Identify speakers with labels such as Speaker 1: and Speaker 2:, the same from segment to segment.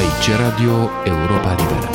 Speaker 1: Aici Radio Europa Liberă.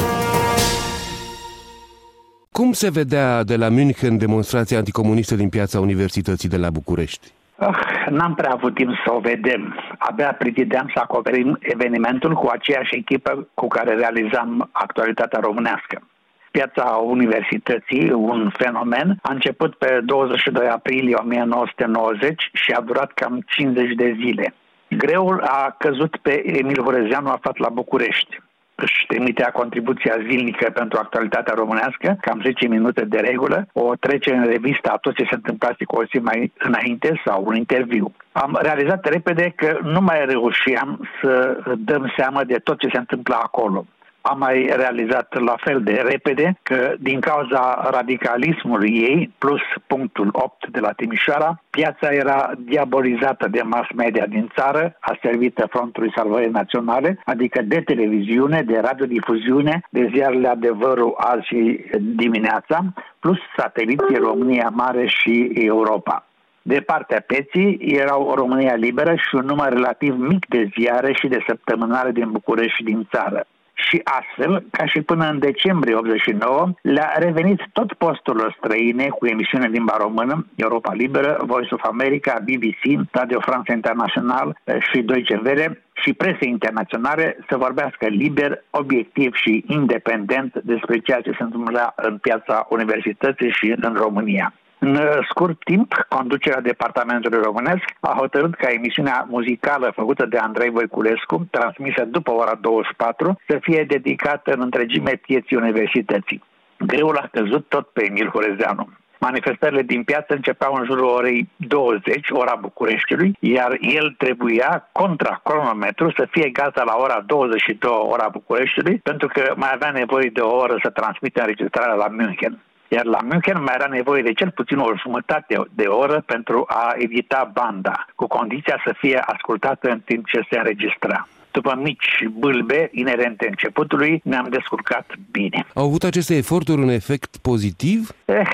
Speaker 1: Cum se vedea de la München demonstrația anticomunistă din piața Universității de la București?
Speaker 2: Oh, n-am prea avut timp să o vedem. Abia pretendeam să acoperim evenimentul cu aceeași echipă cu care realizam actualitatea românească. Piața Universității, un fenomen, a început pe 22 aprilie 1990 și a durat cam 50 de zile. Greul a căzut pe Emil Horezeanu aflat la București. Își trimitea contribuția zilnică pentru actualitatea românească, cam 10 minute de regulă, o trecere în revistă a tot ce se întâmplase cu o zi mai înainte sau un interviu. Am realizat repede că nu mai reușeam să dăm seama de tot ce se întâmpla acolo am mai realizat la fel de repede că din cauza radicalismului ei, plus punctul 8 de la Timișoara, piața era diabolizată de mass media din țară, a servită Frontului Salvării Naționale, adică de televiziune, de radiodifuziune, de ziarele Adevărul azi și dimineața, plus sateliții România Mare și Europa. De partea peții erau România Liberă și un număr relativ mic de ziare și de săptămânare din București și din țară și astfel, ca și până în decembrie 89, le-a revenit tot posturile străine cu emisiune în limba română, Europa Liberă, Voice of America, BBC, Radio France International eh, și Deutsche Welle și prese internaționale să vorbească liber, obiectiv și independent despre ceea ce se întâmplă în piața universității și în România. În scurt timp, conducerea departamentului românesc a hotărât ca emisiunea muzicală făcută de Andrei Voiculescu, transmisă după ora 24, să fie dedicată în întregime pieții universității. Greul a căzut tot pe Emil Horezeanu. Manifestările din piață începeau în jurul orei 20, ora Bucureștiului, iar el trebuia, contra cronometru, să fie gata la ora 22, ora Bucureștiului, pentru că mai avea nevoie de o oră să transmită înregistrarea la München iar la München mai era nevoie de cel puțin o jumătate de oră pentru a evita banda, cu condiția să fie ascultată în timp ce se înregistra după mici bâlbe inerente începutului, ne-am descurcat bine.
Speaker 1: Au avut aceste eforturi un efect pozitiv?
Speaker 2: Eh,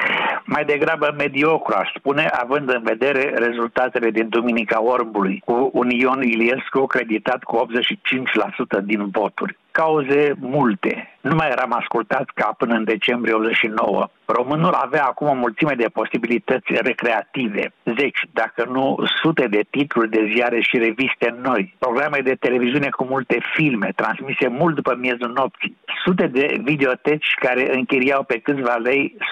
Speaker 2: mai degrabă mediocru, aș spune, având în vedere rezultatele din Duminica Orbului, cu un Ion Iliescu creditat cu 85% din voturi. Cauze multe, nu mai eram ascultat ca până în decembrie 89. Românul avea acum o mulțime de posibilități recreative, zeci, dacă nu sute de titluri de ziare și reviste noi, programe de televiziune cu multe filme, transmise mult după miezul nopții, sute de videoteci care închiriau pe câțiva lei